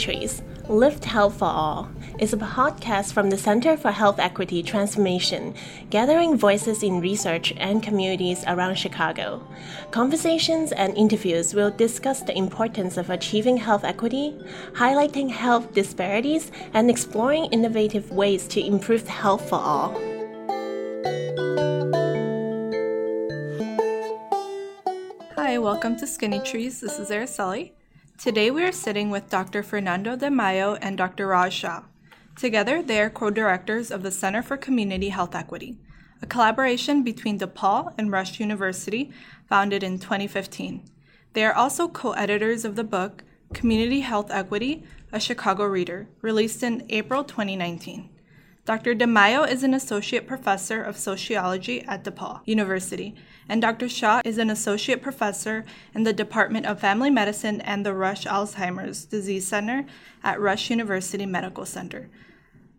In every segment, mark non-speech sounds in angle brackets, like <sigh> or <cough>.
Trees Lift Health for All is a podcast from the Center for Health Equity Transformation, gathering voices in research and communities around Chicago. Conversations and interviews will discuss the importance of achieving health equity, highlighting health disparities, and exploring innovative ways to improve health for all. Hi, welcome to Skinny Trees. This is Araceli. Today we are sitting with Dr. Fernando de Maio and Dr. Raj Shah. Together, they are co directors of the Center for Community Health Equity, a collaboration between DePaul and Rush University founded in 2015. They are also co editors of the book Community Health Equity, a Chicago Reader, released in April 2019. Dr. De Maio is an associate professor of sociology at DePaul University, and Dr. Shah is an associate professor in the Department of Family Medicine and the Rush Alzheimer's Disease Center at Rush University Medical Center.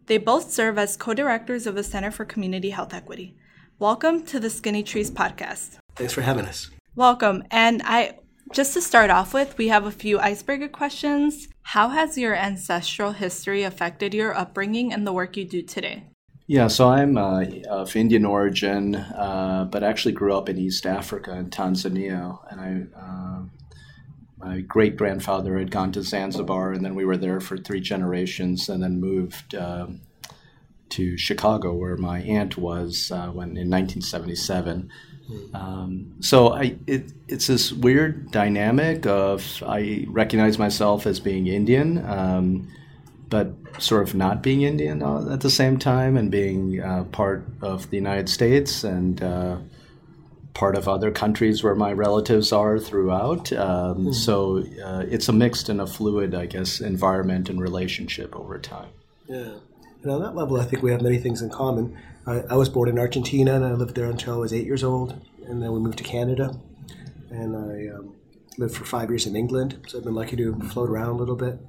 They both serve as co directors of the Center for Community Health Equity. Welcome to the Skinny Trees podcast. Thanks for having us. Welcome. And I just to start off with, we have a few icebreaker questions. How has your ancestral history affected your upbringing and the work you do today? Yeah, so I'm uh, of Indian origin, uh, but actually grew up in East Africa in Tanzania, and I. Uh, my great grandfather had gone to Zanzibar, and then we were there for three generations, and then moved um, to Chicago, where my aunt was uh, when in 1977. Um, so I, it, it's this weird dynamic of I recognize myself as being Indian, um, but sort of not being Indian at the same time, and being uh, part of the United States and uh, part of other countries where my relatives are throughout. Um, mm. So uh, it's a mixed and a fluid, I guess, environment and relationship over time. Yeah. And on that level, I think we have many things in common. I, I was born in Argentina and I lived there until I was eight years old. And then we moved to Canada. And I um, lived for five years in England. So I've been lucky to float around a little bit.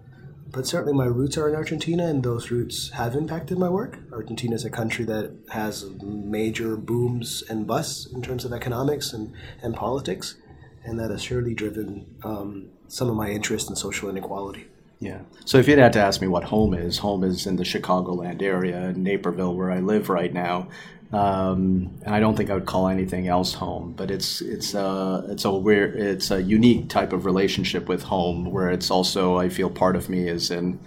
But certainly my roots are in Argentina, and those roots have impacted my work. Argentina is a country that has major booms and busts in terms of economics and, and politics. And that has surely driven um, some of my interest in social inequality. Yeah. So if you'd had to ask me what home is, home is in the Chicagoland area, Naperville, where I live right now. Um, and I don't think I would call anything else home. But it's it's a it's a weird it's a unique type of relationship with home, where it's also I feel part of me is in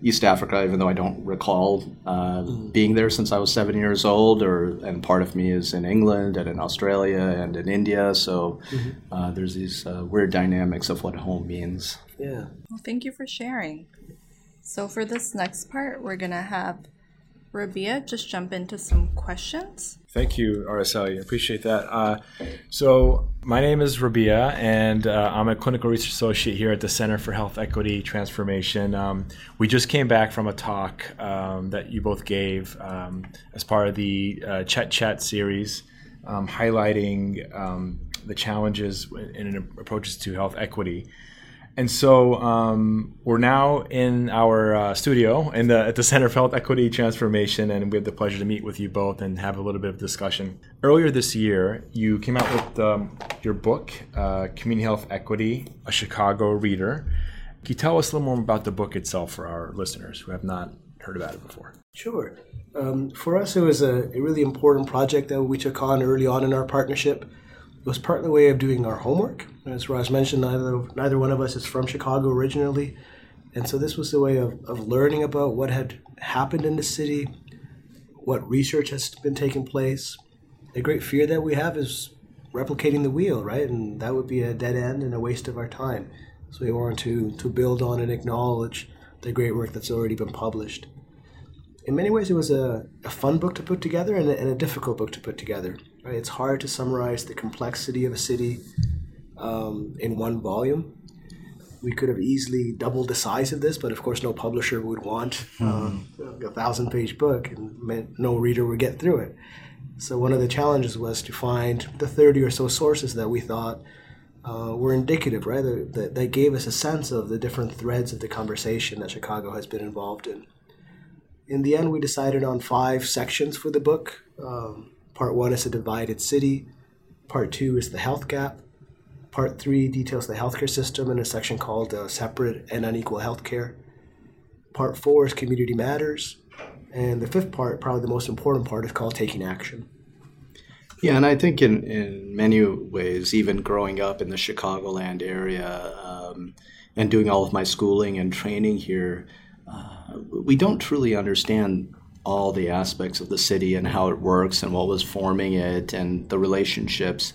East Africa, even though I don't recall uh, mm-hmm. being there since I was seven years old, or and part of me is in England and in Australia and in India. So mm-hmm. uh, there's these uh, weird dynamics of what home means. Yeah. Well, thank you for sharing. So for this next part, we're gonna have Rabia just jump into some questions. Thank you, Araceli. Appreciate that. Uh, so, my name is Rabia, and uh, I'm a clinical research associate here at the Center for Health Equity Transformation. Um, we just came back from a talk um, that you both gave um, as part of the uh, Chet Chat series, um, highlighting um, the challenges in approaches to health equity. And so um, we're now in our uh, studio in the, at the Center for Health Equity Transformation, and we have the pleasure to meet with you both and have a little bit of discussion. Earlier this year, you came out with um, your book, uh, Community Health Equity, a Chicago Reader. Can you tell us a little more about the book itself for our listeners who have not heard about it before? Sure. Um, for us, it was a, a really important project that we took on early on in our partnership it was part of the way of doing our homework. As Raj mentioned, neither, neither one of us is from Chicago originally. And so this was the way of, of learning about what had happened in the city, what research has been taking place. A great fear that we have is replicating the wheel, right? And that would be a dead end and a waste of our time. So we wanted to, to build on and acknowledge the great work that's already been published. In many ways, it was a, a fun book to put together and a, and a difficult book to put together. Right? It's hard to summarize the complexity of a city um, in one volume. We could have easily doubled the size of this, but of course, no publisher would want um, a thousand page book, and no reader would get through it. So, one of the challenges was to find the 30 or so sources that we thought uh, were indicative, right? That, that gave us a sense of the different threads of the conversation that Chicago has been involved in. In the end, we decided on five sections for the book. Um, Part one is a divided city. Part two is the health gap. Part three details the healthcare system in a section called uh, Separate and Unequal Healthcare. Part four is Community Matters. And the fifth part, probably the most important part, is called Taking Action. Yeah, and I think in, in many ways, even growing up in the Chicagoland area um, and doing all of my schooling and training here, uh, we don't truly understand all the aspects of the city and how it works and what was forming it and the relationships.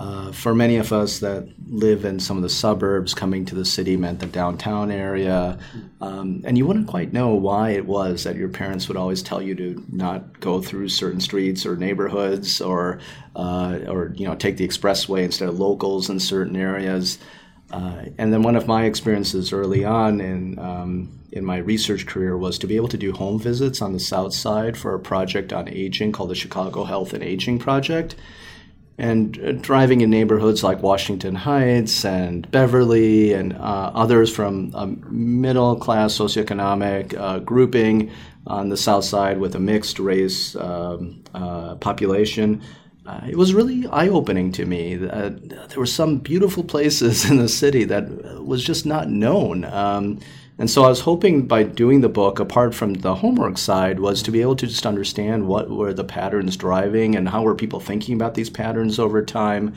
Uh, for many of us that live in some of the suburbs, coming to the city meant the downtown area. Um, and you wouldn't quite know why it was that your parents would always tell you to not go through certain streets or neighborhoods or, uh, or you know, take the expressway instead of locals in certain areas. Uh, and then one of my experiences early on in, um, in my research career was to be able to do home visits on the south side for a project on aging called the Chicago Health and Aging Project and uh, driving in neighborhoods like Washington Heights and Beverly and uh, others from a middle class socioeconomic uh, grouping on the south side with a mixed race um, uh, population. Uh, it was really eye opening to me. there were some beautiful places <laughs> in the city that was just not known. Um, and so I was hoping by doing the book, apart from the homework side, was to be able to just understand what were the patterns driving and how were people thinking about these patterns over time.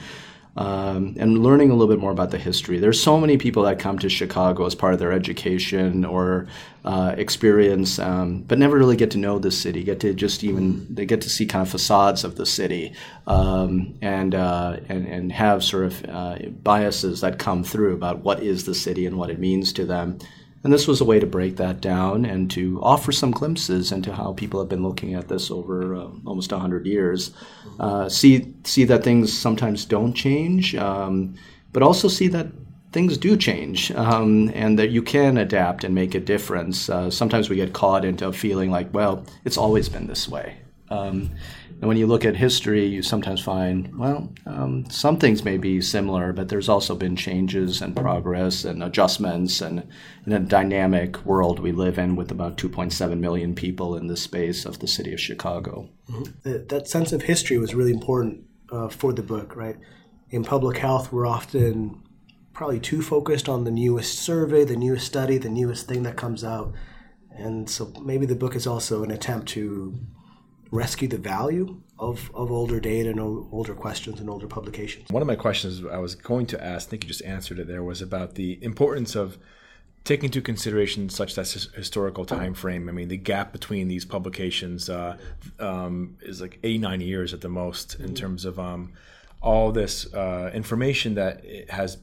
Um, and learning a little bit more about the history. There's so many people that come to Chicago as part of their education or uh, experience, um, but never really get to know the city. Get to just even they get to see kind of facades of the city, um, and, uh, and and have sort of uh, biases that come through about what is the city and what it means to them. And this was a way to break that down and to offer some glimpses into how people have been looking at this over uh, almost 100 years. Uh, see, see that things sometimes don't change, um, but also see that things do change um, and that you can adapt and make a difference. Uh, sometimes we get caught into a feeling like, well, it's always been this way. Um, and when you look at history, you sometimes find, well, um, some things may be similar, but there's also been changes and progress and adjustments, and in a dynamic world we live in with about 2.7 million people in the space of the city of Chicago. Mm-hmm. That sense of history was really important uh, for the book, right? In public health, we're often probably too focused on the newest survey, the newest study, the newest thing that comes out. And so maybe the book is also an attempt to rescue the value of, of older data and older questions and older publications. One of my questions I was going to ask, I think you just answered it there, was about the importance of taking into consideration such that historical time frame. I mean, the gap between these publications uh, um, is like 89 years at the most in mm-hmm. terms of um, all this uh, information that has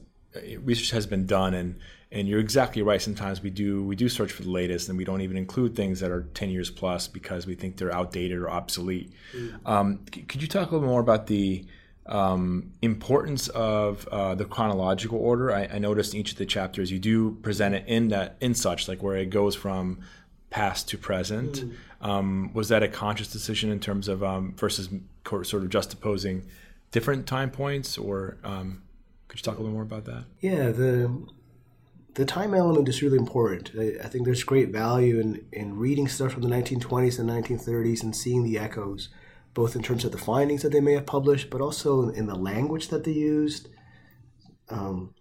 research has been done and and you're exactly right. Sometimes we do we do search for the latest, and we don't even include things that are ten years plus because we think they're outdated or obsolete. Mm. Um, could you talk a little more about the um, importance of uh, the chronological order? I, I, noticed in each of the chapters you do present it in that in such like where it goes from past to present. Mm. Um, was that a conscious decision in terms of um, versus sort of juxtaposing different time points, or um, could you talk a little more about that? Yeah, the the time element is really important. I, I, think there's great value in, in reading stuff from the 1920s and 1930s and seeing the echoes, both in terms of the findings that they may have published, but also in the language that they used. Um,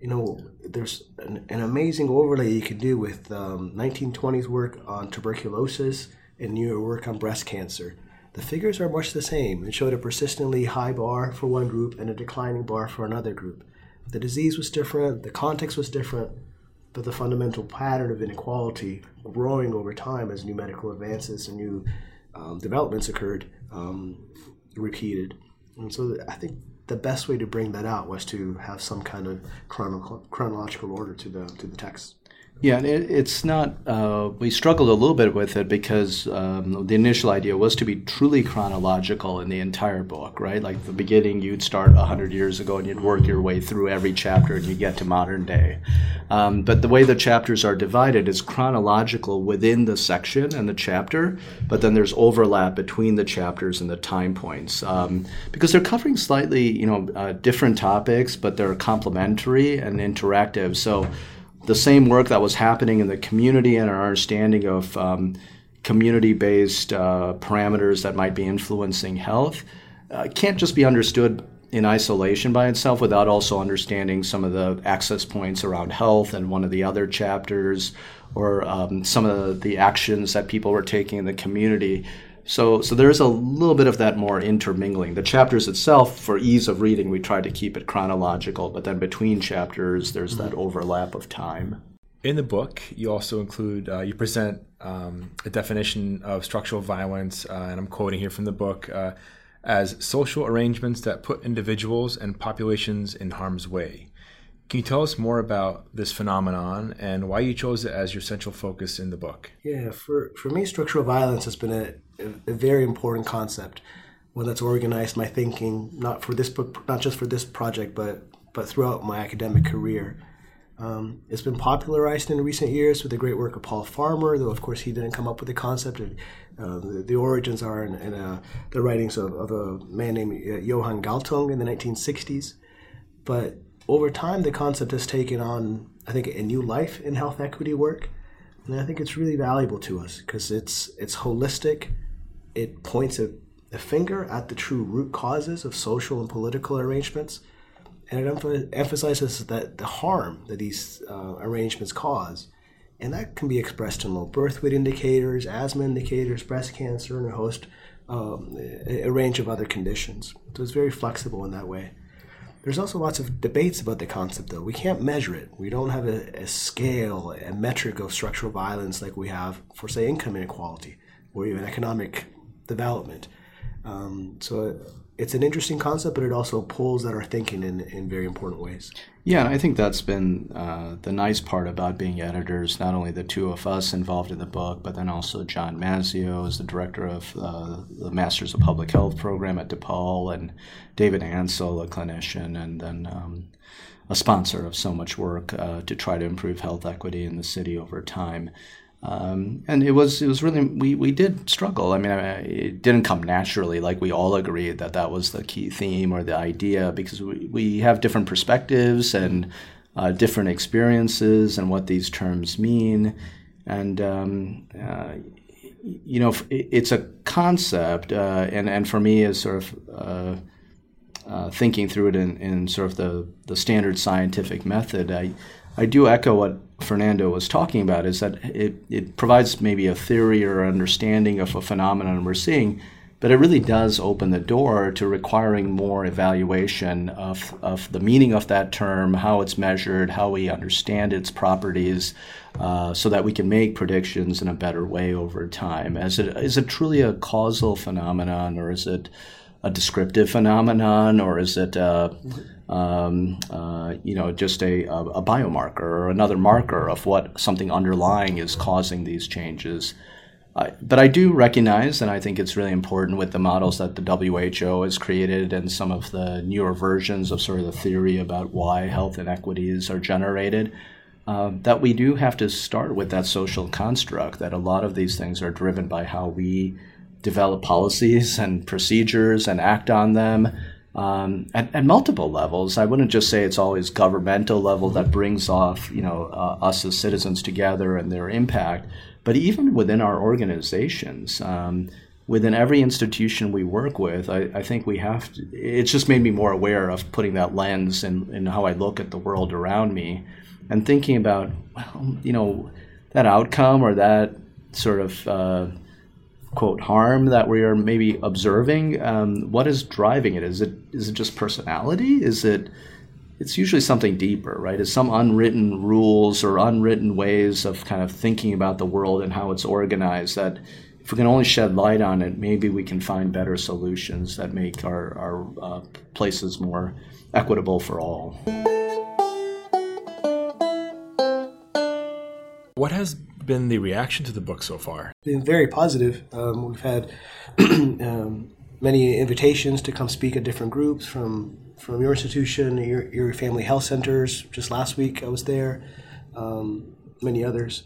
you know, there's an, an, amazing overlay you can do with um, 1920s work on tuberculosis and newer work on breast cancer. The figures are much the same. It showed a persistently high bar for one group and a declining bar for another group. The disease was different, the context was different, but the fundamental pattern of inequality growing over time as new medical advances and new um, developments occurred um, repeated. And so I think the best way to bring that out was to have some kind of chrono- chronological order to the to the text. Yeah, it, it's not. Uh, we struggled a little bit with it because um, the initial idea was to be truly chronological in the entire book, right? Like the beginning, you'd start hundred years ago and you'd work your way through every chapter and you get to modern day. Um, but the way the chapters are divided is chronological within the section and the chapter, but then there's overlap between the chapters and the time points um, because they're covering slightly, you know, uh, different topics, but they're complementary and interactive. So the same work that was happening in the community and our understanding of um, community based uh, parameters that might be influencing health uh, can't just be understood in isolation by itself without also understanding some of the access points around health and one of the other chapters or um, some of the, the actions that people were taking in the community. So, so there's a little bit of that more intermingling. The chapters itself, for ease of reading, we try to keep it chronological, but then between chapters, there's that overlap of time. In the book, you also include, uh, you present um, a definition of structural violence, uh, and I'm quoting here from the book, uh, as social arrangements that put individuals and populations in harm's way. Can you tell us more about this phenomenon and why you chose it as your central focus in the book? Yeah, for, for me, structural violence has been a, a, very important concept, one that's organized my thinking, not for this book, not just for this project, but but throughout my academic career. Um, it's been popularized in recent years with the great work of Paul Farmer, though of course he didn't come up with the concept. uh, the, the, origins are in, in uh, the writings of, of, a man named uh, Johan Galtung in the 1960s. But over time, the concept has taken on, I think, a new life in health equity work, and I think it's really valuable to us because it's it's holistic. It points a, a, finger at the true root causes of social and political arrangements, and it emph- emphasizes that the harm that these uh, arrangements cause, and that can be expressed in low birth weight indicators, asthma indicators, breast cancer, and a host, um, a, range of other conditions. So it's very flexible in that way. There's also lots of debates about the concept, though. We can't measure it. We don't have a, a, scale, a metric of structural violence like we have for, say, income inequality or even economic development. Um, so it's an interesting concept, but it also pulls at our thinking in, in very important ways. Yeah, I think that's been uh, the nice part about being editors. Not only the two of us involved in the book, but then also John Mazzeo is the director of uh, the Masters of Public Health program at DePaul, and David Ansell, a clinician, and then um, a sponsor of so much work uh, to try to improve health equity in the city over time. Um, and it was it was really we, we did struggle. I mean, it didn't come naturally. Like we all agreed that that was the key theme or the idea because we, we have different perspectives and uh, different experiences and what these terms mean. And um, uh, you know, it's a concept, uh, and and for me, as sort of uh, uh, thinking through it in, in sort of the the standard scientific method, I I do echo what Fernando was talking about is that it, it provides maybe a theory or understanding of a phenomenon we're seeing, but it really does open the door to requiring more evaluation of, of the meaning of that term, how it's measured, how we understand its properties, uh, so that we can make predictions in a better way over time. Is it, is it truly a causal phenomenon or is it a descriptive phenomenon or is it uh, um, uh, you know just a, a, biomarker or another marker of what something underlying is causing these changes. Uh, but I do recognize, and I think it's really important with the models that the WHO has created and some of the newer versions of sort of the theory about why health inequities are generated, uh, that we do have to start with that social construct, that a lot of these things are driven by how we develop policies and procedures and act on them um, at, at, multiple levels. I wouldn't just say it's always governmental level that brings off you know uh, us as citizens together and their impact, but even within our organizations. Um, within every institution we work with, I, I, think we have to, it's just made me more aware of putting that lens in, in how I look at the world around me and thinking about, well, you know, that outcome or that sort of uh, quote harm that we are maybe observing um, what is driving it? Is it is it just personality? Is it it's usually something deeper right? Is some unwritten rules or unwritten ways of kind of thinking about the world and how it's organized that if we can only shed light on it maybe we can find better solutions that make our, our uh, places more equitable for all. What has been the reaction to the book so far? Been very positive. Um, we've had <clears throat> um, many invitations to come speak at different groups from from your institution, your, your family health centers. Just last week, I was there. Um, many others.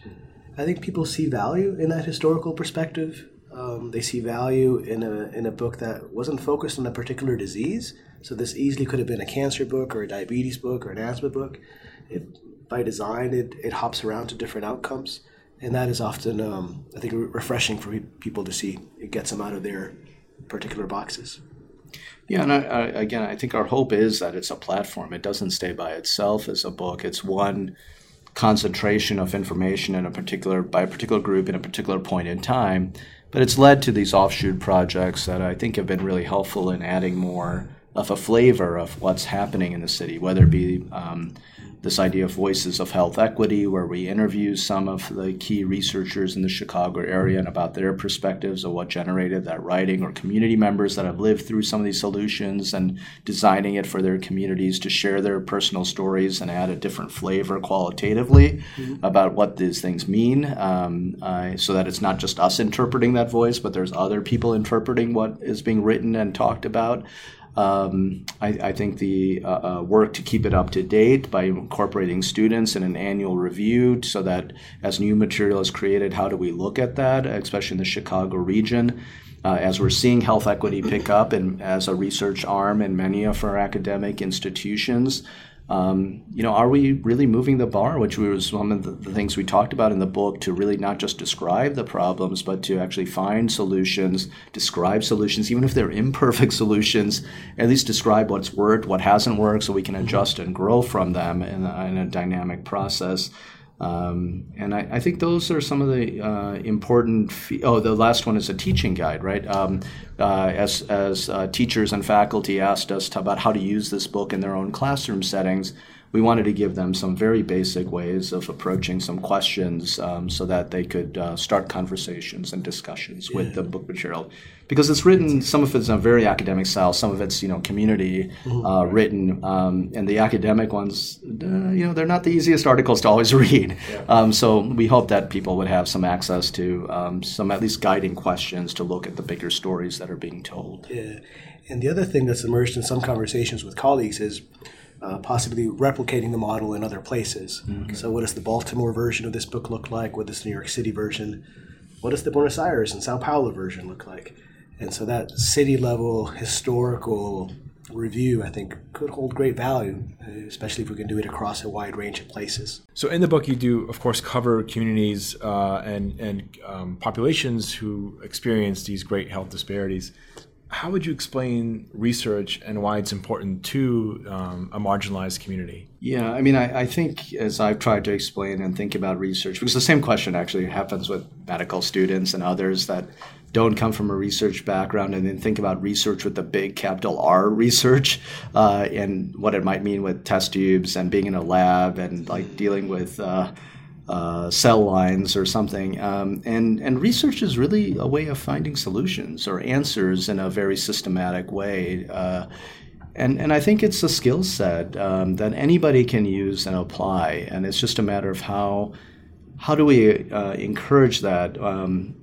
I think people see value in that historical perspective. Um, they see value in a in a book that wasn't focused on a particular disease. So this easily could have been a cancer book or a diabetes book or an asthma book. It, by design, it, it hops around to different outcomes and that is often, um, I think, refreshing for people to see. It gets them out of their particular boxes. Yeah, and I, I, again, I think our hope is that it's a platform. It doesn't stay by itself as a book. It's one concentration of information in a particular by a particular group in a particular point in time. But it's led to these offshoot projects that I think have been really helpful in adding more of a flavor of what's happening in the city, whether it be um, this idea of Voices of Health Equity, where we interview some of the key researchers in the Chicago area and about their perspectives of what generated that writing, or community members that have lived through some of these solutions and designing it for their communities to share their personal stories and add a different flavor qualitatively mm-hmm. about what these things mean, um, uh, so that it's not just us interpreting that voice, but there's other people interpreting what is being written and talked about. Um, I, I, think the uh, uh, work to keep it up to date by incorporating students in an annual review so that as new material is created, how do we look at that, especially in the Chicago region? Uh, as we're seeing health equity pick up and as a research arm in many of our academic institutions, um, you know, are we really moving the bar, which was one of the, the, things we talked about in the book, to really not just describe the problems, but to actually find solutions, describe solutions, even if they're imperfect <laughs> solutions, at least describe what's worked, what hasn't worked, so we can adjust and grow from them in in a dynamic process. Um, and I, I, think those are some of the uh, important. Fe- oh, the last one is a teaching guide, right? Um, uh, as as uh, teachers and faculty asked us about how to use this book in their own classroom settings, we wanted to give them some very basic ways of approaching some questions um, so that they could uh, start conversations and discussions yeah. with the book material because it's written some of it's in a very academic style some of it's you know community mm-hmm. uh, written um, and the academic ones uh, you know they're not the easiest articles to always <laughs> read yeah. um, so we hope that people would have some access to um, some at least guiding questions to look at the bigger stories that are being told yeah and the other thing that's emerged in some conversations with colleagues is uh, possibly replicating the model in other places. Mm-hmm. So, what does the Baltimore version of this book look like? What does the New York City version? What does the Buenos Aires and Sao Paulo version look like? And so, that city level historical review, I think, could hold great value, especially if we can do it across a wide range of places. So, in the book, you do, of course, cover communities uh, and and um, populations who experience these great health disparities how would you explain research and why it's important to um, a marginalized community? Yeah, I mean, I, I, think as I've tried to explain and think about research, because the same question actually happens with medical students and others that don't come from a research background and then think about research with the big capital R research uh, and what it might mean with test tubes and being in a lab and like dealing with. Uh, uh, cell lines or something. Um, and, and research is really a way of finding solutions or answers in a very systematic way. Uh, and, and I think it's a skill set um, that anybody can use and apply. And it's just a matter of how, how do we uh, encourage that? Um,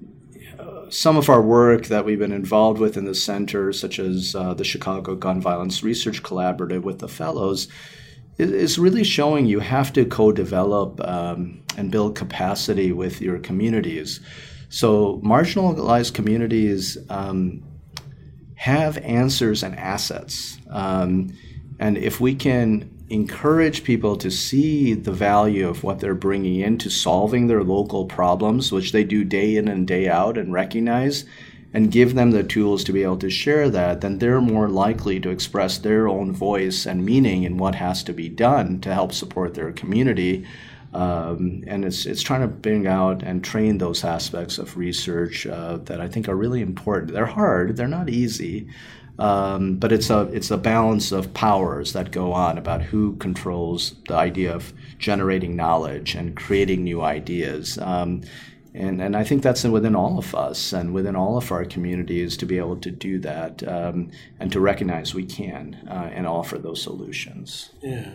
some of our work that we've been involved with in the center, such as uh, the Chicago Gun Violence Research Collaborative with the fellows, is really showing you have to co-develop um, and build capacity with your communities. So marginalized communities um, have answers and assets, um, and if we can encourage people to see the value of what they're bringing into solving their local problems, which they do day in and day out, and recognize and give them the tools to be able to share that, then they're more likely to express their own voice and meaning in what has to be done to help support their community. Um, and it's, it's trying to bring out and train those aspects of research uh, that I think are really important. They're hard, they're not easy, um, but it's a, it's a balance of powers that go on about who controls the idea of generating knowledge and creating new ideas. Um, and, and I think that's within all of us and within all of our communities to be able to do that um, and to recognize we can uh, and offer those solutions. Yeah.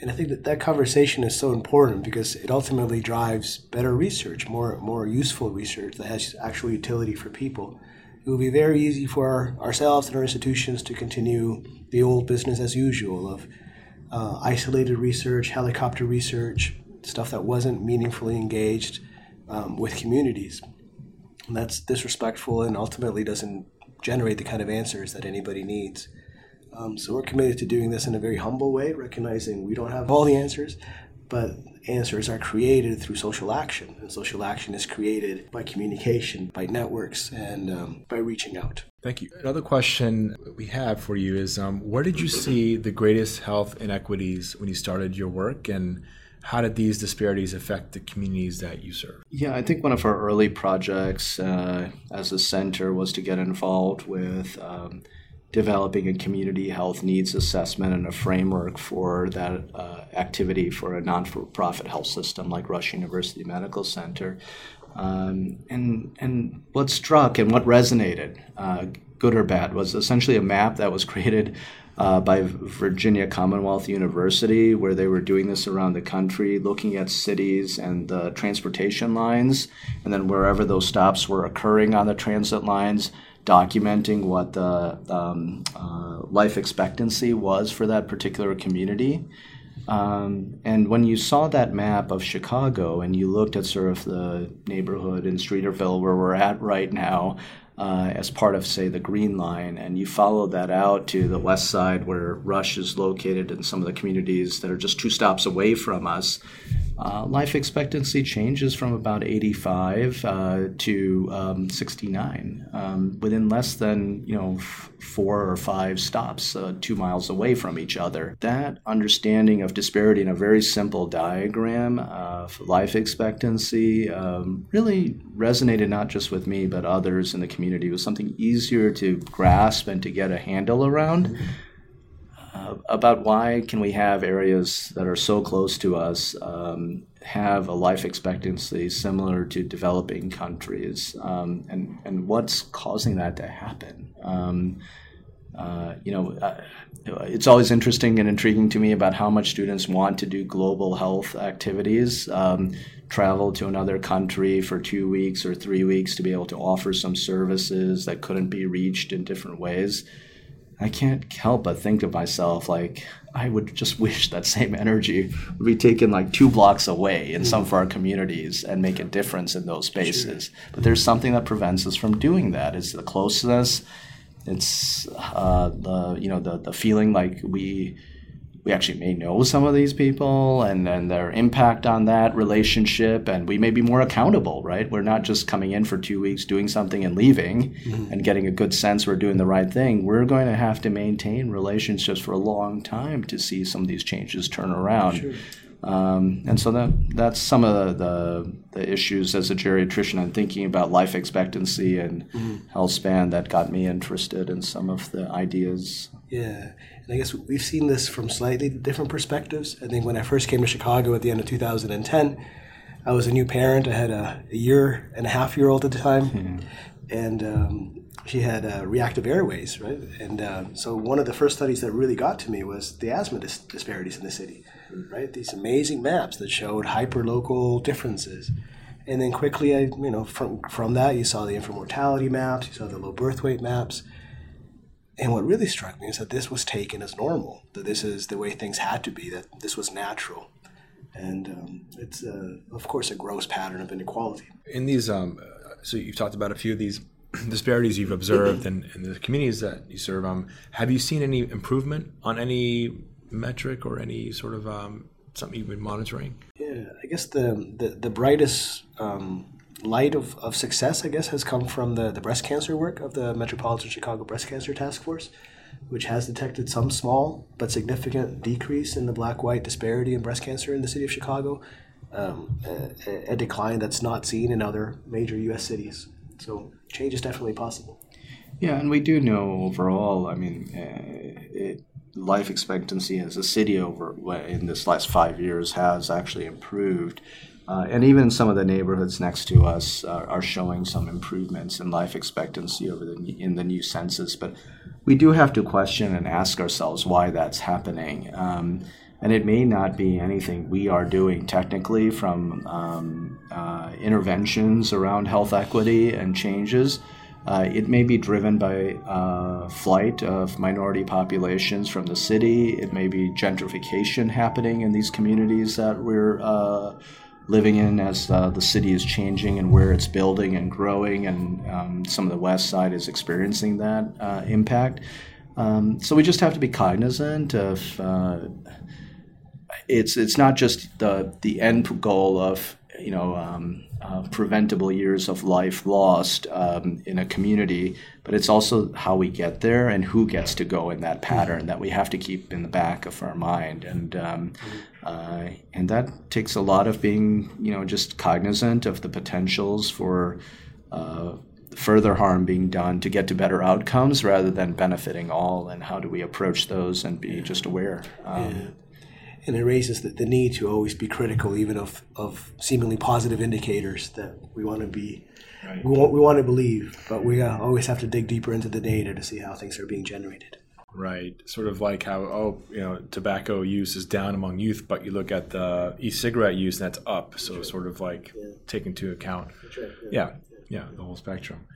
And I think that that conversation is so important because it ultimately drives better research, more, more useful research that has actual utility for people. It will be very easy for our, ourselves and our institutions to continue the old business as usual of uh, isolated research, helicopter research, stuff that wasn't meaningfully engaged um, with communities. And that's disrespectful and ultimately doesn't generate the kind of answers that anybody needs. Um, so we're committed to doing this in a very humble way, recognizing we don't have all the answers, but answers are created through social action, and social action is created by communication, by networks, and um, by reaching out. Thank you. Another question we have for you is um, where did you see the greatest health inequities when you started your work, and how did these disparities affect the communities that you serve? Yeah, I think one of our early projects uh, as a center was to get involved with. Um, developing a community health needs assessment and a framework for that uh, activity for a non-for-profit health system like Rush University Medical Center. Um, and and what struck and what resonated, uh, good or bad, was essentially a map that was <laughs> created uh, by Virginia Commonwealth University, where they were doing this around the country, looking at cities and the transportation lines, and then wherever those stops were occurring on the transit lines, documenting what the um, uh, life expectancy was for that particular community. Um, and when you saw that map of Chicago and you looked at sort of the neighborhood in Streeterville where we're at right now, uh, as part of, say, the Green Line, and you follow that out to the west side where Rush is located and some of the communities that are just two stops away from us, uh, life expectancy changes from about 85 uh, to um, 69 um, within less than you know f- four or five stops, uh, two miles away from each other. That understanding of disparity in a very simple diagram of life expectancy um, really resonated not just with me but others in the community. It was something easier to grasp and to get a handle around. Mm-hmm uh, about why can we have areas that are so close to us um, have a life expectancy similar to developing countries, um, and and what's causing that to happen? Um, uh, you know, uh, it's always interesting and intriguing to me about how much students want to do global health activities, um, travel to another country for two weeks or three weeks to be able to offer some services that couldn't be reached in different ways. I can't help but think of myself like I would just <laughs> wish that same energy would be taken like two blocks away in some of our communities and make a difference in those spaces. Sure. But there's something that prevents us from doing that. It's the closeness. It's uh, the you know the the feeling like we we actually may know some of these people and, and their impact on that relationship and we may be more accountable right we're not just coming in for two weeks doing something and leaving mm-hmm. and getting a good sense we're doing the right thing we're going to have to maintain relationships for a long time to see some of these changes turn around sure. um, and so that that's some of the, the, the, issues as a geriatrician I'm thinking about life expectancy and mm-hmm. health span that got me interested in some of the ideas yeah and I guess we've seen this from slightly different perspectives. I think when I first came to Chicago at the end of 2010, I was a new parent. I had a, a year and a half year old at the time, mm-hmm. and um, she had uh, reactive airways, right? And uh, so one of the first studies that really got to me was the asthma dis- disparities in the city, right? These amazing maps that showed hyperlocal differences. And then quickly, I, you know, from from that, you saw the infant mortality maps, you saw the low birth weight maps, and what really struck me is that this was taken as normal, that this is the way things had to be, that this was natural. And um, it's, uh, of course, a gross pattern of inequality. In these, um, so you've talked about a few of these <clears throat> disparities you've observed in, in the communities that you serve. Um, have you seen any improvement on any metric or any sort of um, something you've been monitoring? Yeah, I guess the the, the brightest um, light of, of success, I guess, has come from the, the breast cancer work of the Metropolitan Chicago Breast Cancer Task Force, which has detected some small but significant decrease in the black white disparity in breast cancer in the city of Chicago, um, a, a, decline that's not seen in other major U.S. cities. So change is definitely possible. Yeah, and we do know overall, I mean, uh, it, life expectancy as a city over in this last five years has actually improved. Uh, and even some of the neighborhoods next to us are, are, showing some improvements in life expectancy over the in the new census. But we do have to question and ask ourselves why that's happening. Um, and it may not be anything we are doing technically from um, uh, interventions around health equity and changes. Uh, it may be driven by uh, flight of minority populations from the city. It may be gentrification happening in these communities that we're uh, living in as uh, the city is changing and where it's building and growing, and um, some of the west side is experiencing that uh, impact. Um, so we just have to be cognizant of. Uh, it's it's not just the the end goal of you know um, uh, preventable years of life lost um, in a community, but it's also how we get there and who gets to go in that pattern that we have to keep in the back of our mind, and um, uh, and that takes a lot of being you know just cognizant of the potentials for. Uh, further harm being done to get to better outcomes rather than benefiting all. And how do we approach those and be just aware? Um, and it raises the, the need to always be critical, even of, of seemingly positive indicators that we want to be, right. we, want, we want to believe, but we uh, always have to dig deeper into the data to see how things are being generated. Right. Sort of like how, oh, you know, tobacco use is down among youth, but you look at the e cigarette use and that's up. So, right. sort of like yeah. take into account. Right. Yeah. yeah. Yeah. The whole spectrum.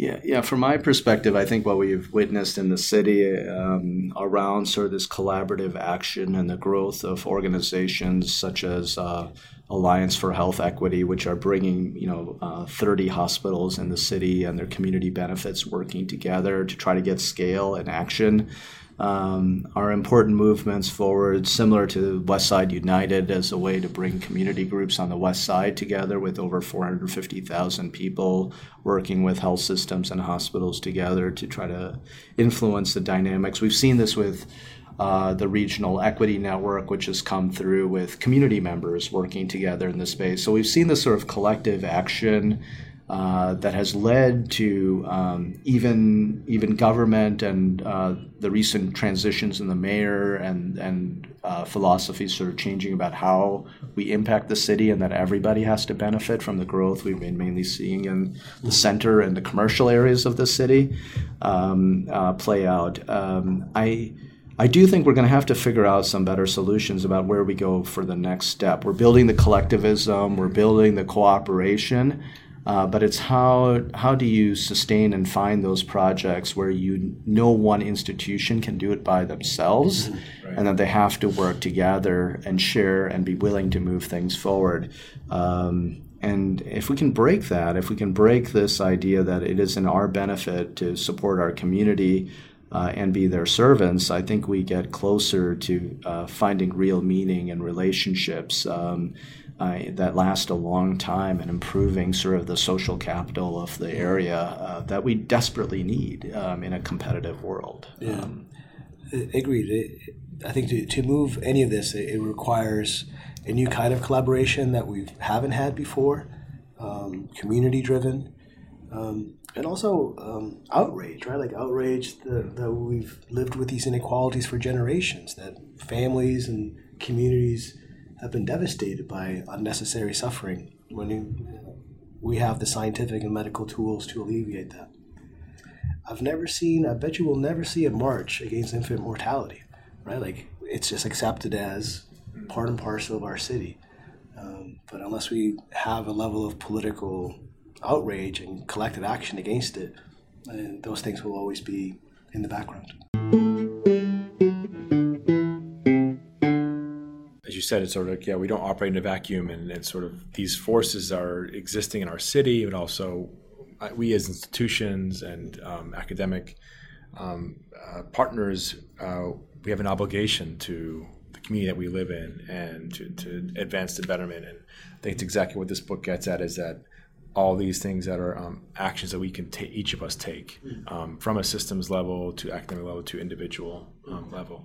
Yeah, yeah. From my perspective, I think what we've witnessed in the city um, around sort of this collaborative action and the growth of organizations such as uh, Alliance for Health Equity, which are bringing you know uh, 30 hospitals in the city and their community benefits working together to try to get scale and action um, are important movements forward, similar to West Side United as a way to bring community groups on the West Side together with over 450,000 people working with health systems and hospitals together to try to influence the dynamics. We've seen this with uh, the regional equity network, which has come through with community members working together in the space. So we've seen this sort of collective action uh, that has led to um, even even government and uh, the recent transitions in the mayor and and uh, philosophies sort of changing about how we impact the city and that everybody has to benefit from the growth we've been mainly seeing in the center and the commercial areas of the city um, uh, play out. Um, I. I do think we're going to have to figure out some better solutions about where we go for the next step. We're building the collectivism, we're building the cooperation, uh, but it's how how do you sustain and find those projects where you no one institution can do it by themselves, mm-hmm. right. and that they have to work together and share and be willing to move things forward. Um, and if we can break that, if we can break this idea that it is in our benefit to support our community uh, and be their servants, I think we get closer to uh, finding real meaning and relationships. Um, uh, that last a long time and improving sort of the social capital of the area uh, that we desperately need um, in a competitive world. Yeah. Um, Agreed. I think to, to move any of this, it, it, requires a new kind of collaboration that we haven't had before, um, community driven, um, and also um, outrage, right? Like outrage that, that we've lived with these inequalities for generations, that families and communities have been devastated by unnecessary suffering when you, we have the scientific and medical tools to alleviate that. I've never seen, I bet you will never see a march against infant mortality, right? Like it's just accepted as part and parcel of our city. Um, but unless we have a level of political outrage and collective action against it, those things will always be in the background. You said, it's sort of like, yeah, we don't operate in a vacuum, and, and sort of these forces are existing in our city, but also uh, we as institutions and um, academic um, uh, partners, uh, we have an obligation to the community that we live in and to, to advance the betterment. And I think it's exactly what this book gets at is that all these things that are um, actions that we can take, each of us take, um, from a systems level to academic level to individual um, level.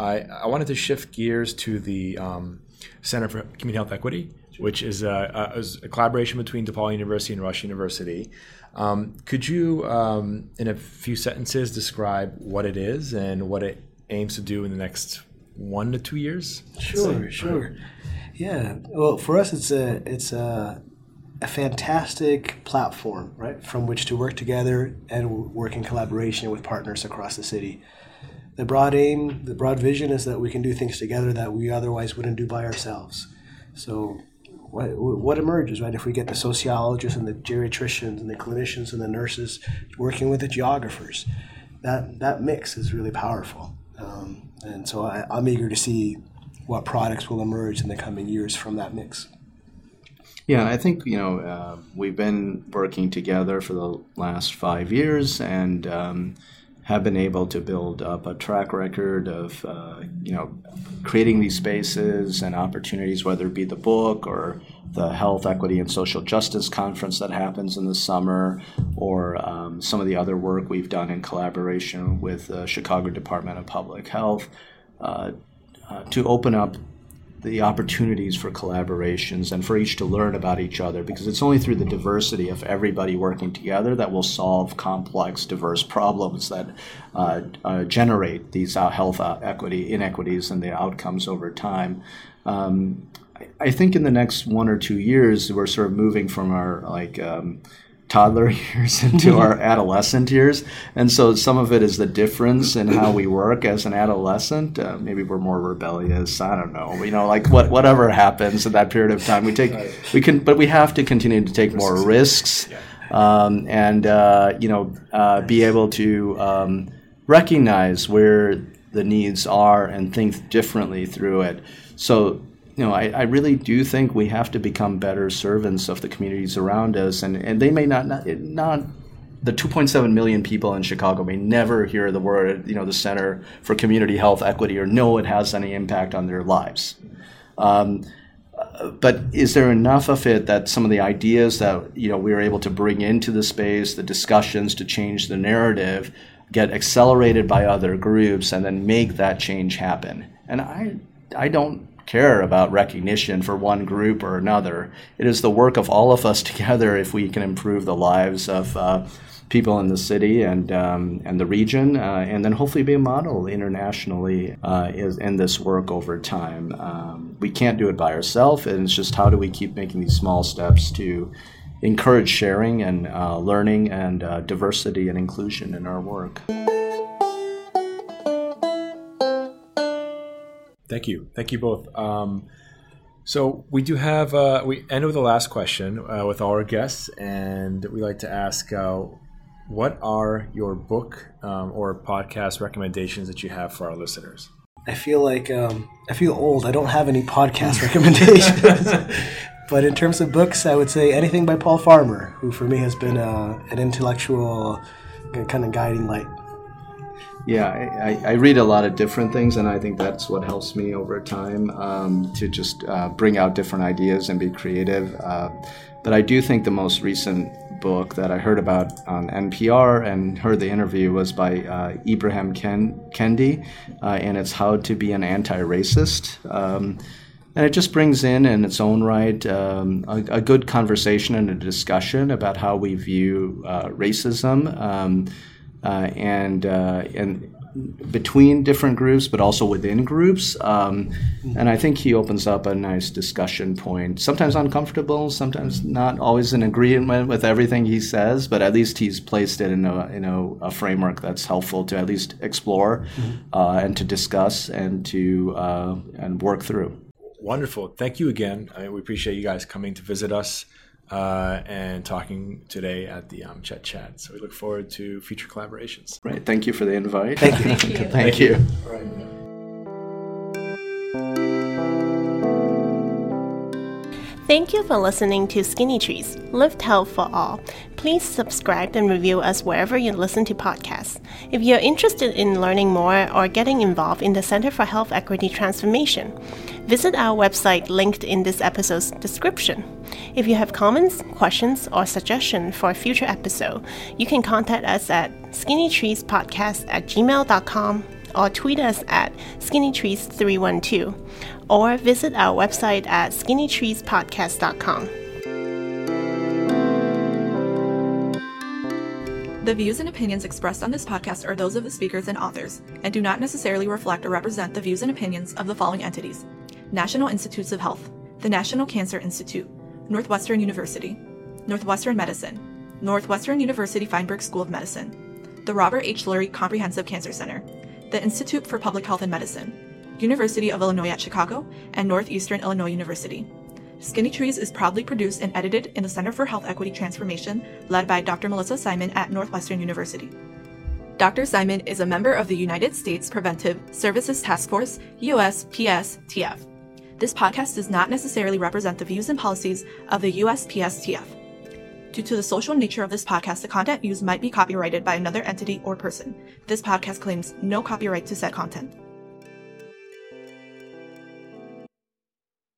I, I wanted to shift gears to the um, Center for Community Health Equity, which is a, a, a, collaboration between DePaul University and Rush University. Um, could you, um, in a few sentences, describe what it is and what it aims to do in the next one to two years? Sure, sure. Yeah. Well, for us, it's a it's a a fantastic platform, right, from which to work together and work in collaboration with partners across the city the broad aim, the broad vision is that we can do things together that we otherwise wouldn't do by ourselves. So, what, what emerges, right? If we get the sociologists and the geriatricians and the clinicians and the nurses working with the geographers, that that mix is really powerful. Um, and so, I, I'm eager to see what products will emerge in the coming years from that mix. Yeah, I think you know uh, we've been working together for the last five years, and um, have been able to build up a track record of uh, you know creating these spaces and opportunities, whether it be the book or the Health Equity and Social Justice Conference that happens in the summer, or um, some of the other work we've done in collaboration with the Chicago Department of Public Health uh, uh, to open up the opportunities for collaborations and for each to learn about each other because it's only through the diversity of everybody working together that will solve complex, diverse problems that uh, uh, generate these uh, health uh, equity inequities and the outcomes over time. Um, I think in the next one or two years, we're sort of moving from our like um, toddler <laughs> years into our adolescent years. And so some of it is the difference in how we work as an adolescent. Uh, maybe we're more rebellious. I don't know. You know, like what whatever happens in that period of time, we take we can, but we have to continue to take more risks, um, and uh, you know, uh, be able to um, recognize where the needs are and think differently through it. So you know, I, I, really do think we have to become better servants of the communities around us, and, and they may not, not, not the 2.7 million people in Chicago may never hear the word, you know, the Center for Community Health Equity or know it has any impact on their lives. Um, but is there enough of it that some of the ideas that you know we are able to bring into the space, the discussions to change the narrative, get accelerated by other groups, and then make that change happen? And I, I don't care about recognition for one group or another. It is the work of all of us <laughs> together if we can improve the lives of uh, people in the city and um, and the region, uh, and then hopefully be a model internationally uh, in this work over time. Um, we can't do it by ourselves, and it's just how do we keep making these small steps to encourage sharing and uh, learning and uh, diversity and inclusion in our work. Thank you. Thank you both. Um, so we do have uh, we end with the last question uh, with all our guests, and we like to ask, uh, what are your book um, or podcast recommendations that you have for our listeners? I feel like um, I feel old. I don't have any podcast <laughs> recommendations. <laughs> but in terms of books, I would say anything by Paul Farmer, who for me has been uh, an intellectual kind of guiding light. Yeah, I, I, read a lot of different things, and I think that's what helps me over time um, to just uh, bring out different ideas and be creative. Uh, but I do think the most recent book that I heard about on NPR and heard the interview was by uh, Ibram Ken- Kendi, uh, and it's How to Be an Anti Racist. Um, and it just brings in, in its own right, um, a, a, good conversation and a discussion about how we view uh, racism. Uh, and uh, and between different groups, but also within groups. Um, and I think he opens up a nice discussion point. Sometimes uncomfortable, sometimes not always in agreement with everything he says, but at least he's placed it in a in a, a framework that's helpful to at least explore mm-hmm. uh, and to discuss and to uh, and work through. Wonderful. Thank you again. I mean, we appreciate you guys coming to visit us uh, and talking today at the um, Chet Chat. So we look forward to future collaborations. Right. Thank you for the invite. Thank you. <laughs> Thank you. Thank you. Thank you for listening to Skinny Trees, Lift Health for All. Please subscribe and review us wherever you listen to podcasts. If you're interested in learning more or getting involved in the Center for Health Equity Transformation, visit our website linked in this episode's description. If you have comments, questions, or suggestions for a future episode, you can contact us at skinnytreespodcast at gmail.com or tweet us at skinnytrees312 or visit our website at skinnytreespodcast.com. The views and opinions expressed on this podcast are those of the speakers and authors and do not necessarily reflect or represent the views and opinions of the following entities National Institutes of Health, the National Cancer Institute, Northwestern University, Northwestern Medicine, Northwestern University Feinberg School of Medicine, the Robert H. Lurie Comprehensive Cancer Center, the Institute for Public Health and Medicine, University of Illinois at Chicago, and Northeastern Illinois University. Skinny Trees is proudly produced and edited in the Center for Health Equity Transformation, led by Dr. Melissa Simon at Northwestern University. Dr. Simon is a member of the United States Preventive Services Task Force, USPSTF. This podcast does not necessarily represent the views and policies of the USPSTF. Due to the social nature of this podcast, the content used might be copyrighted by another entity or person. This podcast claims no copyright to said content.